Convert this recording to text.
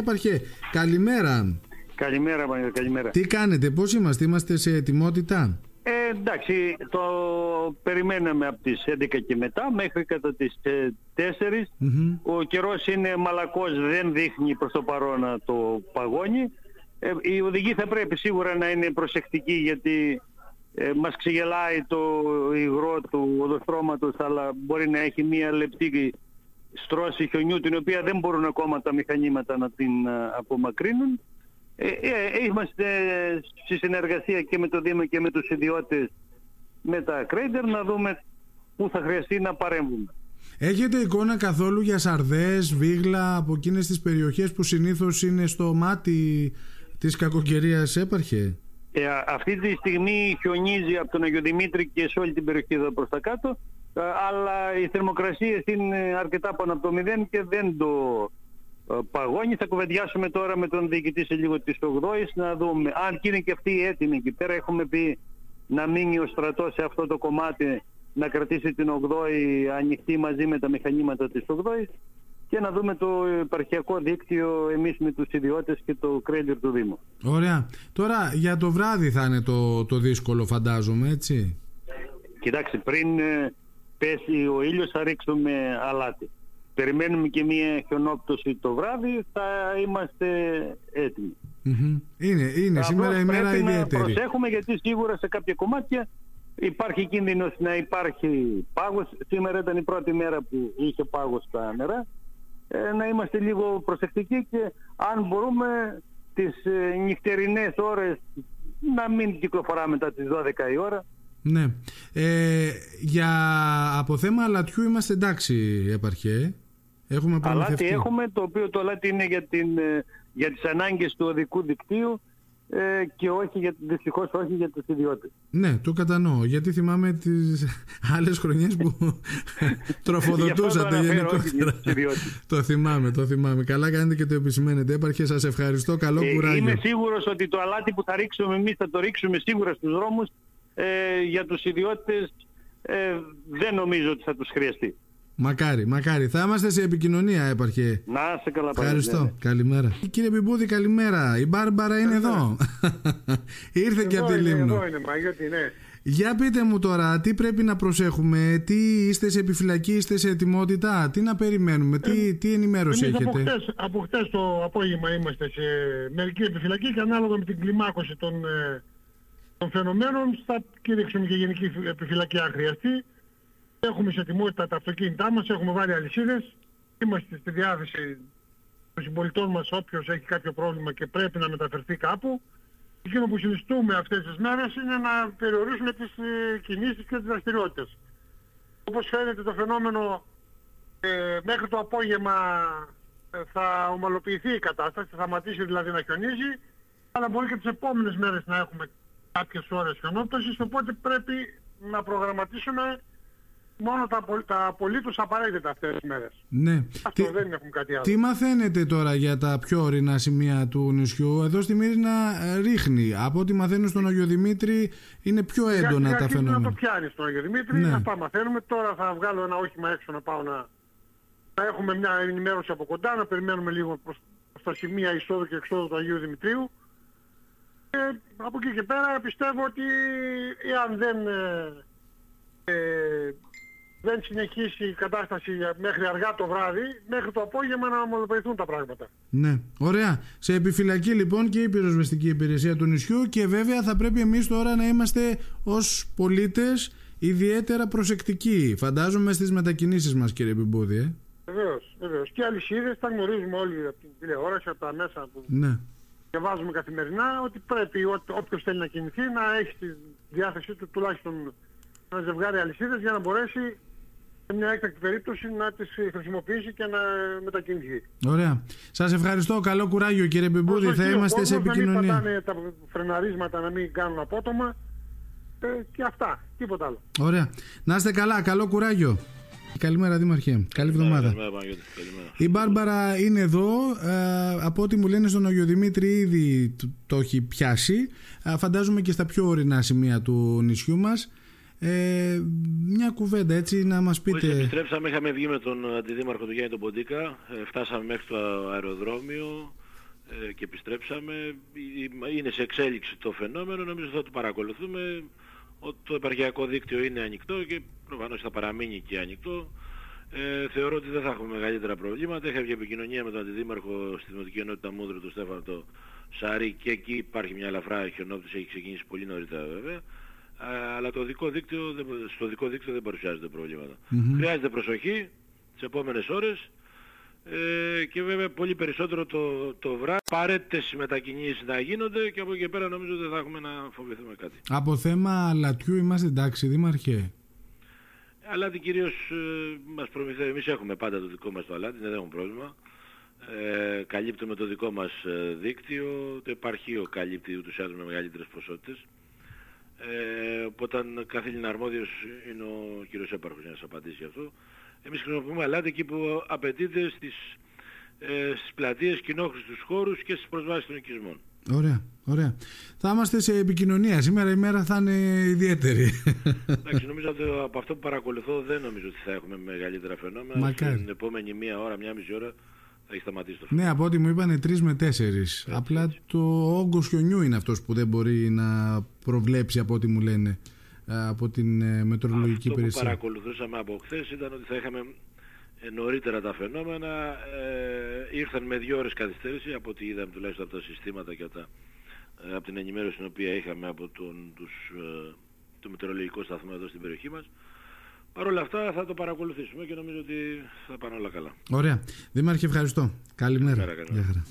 Έπαρχε, καλημέρα. Καλημέρα, καλημέρα. Τι κάνετε, πώς είμαστε, είμαστε σε ετοιμότητα; Ε, εντάξει, το περιμέναμε από τις 11 και μετά μέχρι κατά τις 4. Ο καιρός είναι μαλακός, δεν δείχνει προς το παρόν το παγόνι. Ε, η οδηγή θα πρέπει σίγουρα να είναι προσεκτική γιατί ε, μας ξεγελάει το υγρό του οδοστρώματος αλλά μπορεί να έχει μία λεπτή στρώση χιονιού την οποία δεν μπορούν ακόμα τα μηχανήματα να την απομακρύνουν. Ε, ε, είμαστε στη συνεργασία και με το Δήμο και με τους ιδιώτες με τα κρέιντερ να δούμε πού θα χρειαστεί να παρέμβουμε. Έχετε εικόνα καθόλου για σαρδές, βίγλα από εκείνες τις περιοχές που συνήθως είναι στο μάτι της κακοκαιρίας έπαρχε; Ε, αυτή τη στιγμή χιονίζει από τον Αγιο Δημήτρη και σε όλη την περιοχή εδώ προς τα κάτω ε, αλλά οι θερμοκρασίες είναι αρκετά πάνω από το μηδέν και δεν το ε, παγώνει. Θα κουβεντιάσουμε τώρα με τον διοικητή σε λίγο της 8ης να δούμε αν και είναι και αυτοί έτοιμοι εκεί πέρα. Έχουμε πει να μείνει ο στρατός σε αυτό το κομμάτι να κρατήσει την 8η ανοιχτή μαζί με τα μηχανήματα της 8ης και να δούμε το επαρχιακό δίκτυο εμείς με τους ιδιώτες και το κρέλιο του Δήμου. Ωραία. Τώρα για το βράδυ θα είναι το, το δύσκολο φαντάζομαι έτσι. Κοιτάξτε πριν ε, πέσει ο ήλιος θα ρίξουμε αλάτι. Περιμένουμε και μία χιονόπτωση το βράδυ, θα είμαστε Είναι, είναι σήμερα η μέρα ιδιαίτερη. Να προσέχουμε γιατί σίγουρα σε κάποια κομμάτια υπάρχει κίνδυνος να υπάρχει πάγος. Σήμερα ήταν η πρώτη μέρα που είχε πάγος στα νερά. Ε, να είμαστε λίγο προσεκτικοί και αν μπορούμε τις ε, νυχτερινές ώρες να μην κυκλοφοράμε μετά τις 12 η ώρα ναι. Ε, για από θέμα αλατιού είμαστε εντάξει, επαρχέ. Έχουμε Αλάτι έχουμε, το οποίο το αλάτι είναι για, την, ε, για τις ανάγκες του οδικού δικτύου ε, και όχι για, δυστυχώς όχι για τους ιδιώτες. Ναι, το κατανοώ. Γιατί θυμάμαι τις άλλες χρονιές που τροφοδοτούσατε γενικότερα. το θυμάμαι, το θυμάμαι. Καλά κάνετε και το επισημαίνετε. Έπαρχε, σας ευχαριστώ. Καλό ε, κουράγιο. Είμαι σίγουρος ότι το αλάτι που θα ρίξουμε εμείς θα το ρίξουμε σίγουρα στους δρόμους ε, για τους ιδιώτες ε, δεν νομίζω ότι θα τους χρειαστεί. Μακάρι, μακάρι. Θα είμαστε σε επικοινωνία, έπαρχε. Να σε καλά Ευχαριστώ. Ναι. Καλημέρα. Κύριε Μπιμπούδη, καλημέρα. Η Μπάρμπαρα είναι εδώ. Ήρθε και από τη Λίμνο. Εδώ είναι, Μαγιώτη, ναι. Για πείτε μου τώρα, τι πρέπει να προσέχουμε, τι είστε σε επιφυλακή, είστε σε ετοιμότητα, τι να περιμένουμε, τι, ε, τι ενημέρωση έχετε. Από χτες, από χτες το απόγευμα είμαστε σε μερική επιφυλακή και ανάλογα με την κλιμάκωση των ε, των φαινομένων θα κηρύξουμε και γενική επιφυλακή αν χρειαστεί. Έχουμε σε ετοιμότητα τα αυτοκίνητά μας, έχουμε βάλει αλυσίδες. Είμαστε στη διάθεση των συμπολιτών μας όποιος έχει κάποιο πρόβλημα και πρέπει να μεταφερθεί κάπου. Εκείνο που συνιστούμε αυτές τις μέρες είναι να περιορίσουμε τις ε, κινήσεις και τις δραστηριότητες. Όπως φαίνεται το φαινόμενο ε, μέχρι το απόγευμα ε, θα ομαλοποιηθεί η κατάσταση, θα σταματήσει δηλαδή να χιονίζει, αλλά μπορεί και τις επόμενες μέρες να έχουμε κάποιες ώρες χιονόπτωσης, οπότε πρέπει να προγραμματίσουμε μόνο τα, τα απολύτως απαραίτητα αυτές τις μέρες. Ναι. Αυτό δεν έχουμε κάτι άλλο. Τι μαθαίνετε τώρα για τα πιο ορεινά σημεία του νησιού; Εδώ στη Μύρινα ε, ρίχνει. Από ό,τι μαθαίνω στον Αγιο Δημήτρη είναι πιο έντονα για, τα φαινόμενα. να το πιάνεις στον Αγιο Δημήτρη. Ναι. Αυτά μαθαίνουμε. Τώρα θα βγάλω ένα όχημα έξω να πάω να... να έχουμε μια ενημέρωση από κοντά, να περιμένουμε λίγο προς, στα σημεία εισόδου και εξόδου του Αγίου Δημητρίου και από εκεί και πέρα πιστεύω ότι εάν δεν, ε, ε, δεν συνεχίσει η κατάσταση μέχρι αργά το βράδυ, μέχρι το απόγευμα να ομολογηθούν τα πράγματα. Ναι, ωραία. Σε επιφυλακή λοιπόν και η πυροσβεστική υπηρεσία του νησιού και βέβαια θα πρέπει εμείς τώρα να είμαστε ως πολίτες ιδιαίτερα προσεκτικοί. Φαντάζομαι στις μετακινήσεις μας κύριε Μπιμπούδη. Ε; Βεβαίως, βεβαίως. Και αλυσίδες τα γνωρίζουμε όλοι από την τηλεόραση, από τα μέσα που... Ναι διαβάζουμε καθημερινά ότι πρέπει όποιος θέλει να κινηθεί να έχει τη διάθεσή του τουλάχιστον ένα ζευγάρι αλυσίδες για να μπορέσει σε μια έκτακτη περίπτωση να τις χρησιμοποιήσει και να μετακινηθεί. Ωραία. Σας ευχαριστώ. Καλό κουράγιο κύριε Μπιμπούδη. Θα είμαστε σε επικοινωνία. Να μην τα φρεναρίσματα, να μην κάνουν απότομα ε, και αυτά. Τίποτα άλλο. Ωραία. Να είστε καλά. Καλό κουράγιο. Καλημέρα Δήμαρχε. Καλή εβδομάδα. Καλημέρα, Η Μπάρμπαρα είναι εδώ. Ε, από ό,τι μου λένε στον Αγιο Δημήτρη ήδη το έχει πιάσει. Ε, φαντάζομαι και στα πιο ορεινά σημεία του νησιού μας. Ε, μια κουβέντα έτσι να μας πείτε. επιστρέψαμε, είχαμε βγει με τον αντιδήμαρχο του Γιάννη τον Ποντίκα. Ε, φτάσαμε μέχρι το αεροδρόμιο. ε, και επιστρέψαμε. Είναι σε εξέλιξη το φαινόμενο, νομίζω θα το παρακολουθούμε. Το επαρχιακό δίκτυο είναι ανοιχτό και προφανώς θα παραμείνει και ανοιχτό. Ε, θεωρώ ότι δεν θα έχουμε μεγαλύτερα προβλήματα. Είχα και επικοινωνία με τον Αντιδήμαρχο στη Δημοτική Ενότητα Μούδρου, του Στέφανο το Σαρή και εκεί υπάρχει μια ελαφρά χιονόπτωση, έχει ξεκινήσει πολύ νωρίτερα βέβαια. αλλά το δικό δίκτυο, στο δικό δίκτυο δεν παρουσιάζονται Χρειάζεται προσοχή τις επόμενες ώρες ε, και βέβαια πολύ περισσότερο το, το βράδυ παρέτητες μετακινήσεις να γίνονται και από εκεί πέρα νομίζω δεν θα έχουμε να φοβηθούμε κάτι. Από θέμα λατιού είμαστε εντάξει Δήμαρχε; Αλάτι κυρίως ε, μας προμηθεύει, εμείς έχουμε πάντα το δικό μας το αλάτι, δεν έχουμε πρόβλημα. Ε, καλύπτουμε το δικό μας ε, δίκτυο, το επαρχείο καλύπτει ούτως ή άλλως με μεγαλύτερες ποσότητες. Ε, οπότε καθήλυνα αρμόδιος είναι ο κύριος Έπαρχος για να σας απαντήσει γι' αυτό. Εμείς χρησιμοποιούμε αλάτι εκεί που απαιτείται στις, ε, στις πλατείες, κοινόχρηστους χώρους και στις προσβάσεις των οικισμών. Ωραία, ωραία. Θα είμαστε σε επικοινωνία. Σήμερα η μέρα θα είναι ιδιαίτερη. Εντάξει, νομίζω ότι από αυτό που παρακολουθώ δεν νομίζω ότι θα έχουμε μεγαλύτερα φαινόμενα. Μακάρι. Την επόμενη μία ώρα, μία μισή ώρα θα έχει σταματήσει το φαινόμενο. Ναι, από ό,τι μου είπαν τρεις με τέσσερις. Απλά έτσι. το όγκος χιονιού είναι αυτός που δεν μπορεί να προβλέψει από ό,τι μου λένε από την ε, μετρολογική υπηρεσία. Αυτό που παρακολουθούσαμε από χθες ήταν ότι θα είχαμε ε, νωρίτερα τα φαινόμενα. Ε, ήρθαν με δύο ώρες καθυστέρηση από ό,τι είδαμε τουλάχιστον από τα συστήματα και τα, ε, από την ενημέρωση την οποία είχαμε από τον, τους, ε, το μετεωρολογικό σταθμό εδώ στην περιοχή μας. Παρ' όλα αυτά θα το παρακολουθήσουμε και νομίζω ότι θα πάνε όλα καλά. Ωραία. Δήμαρχε ευχαριστώ. Καλημέρα. Καλημέρα.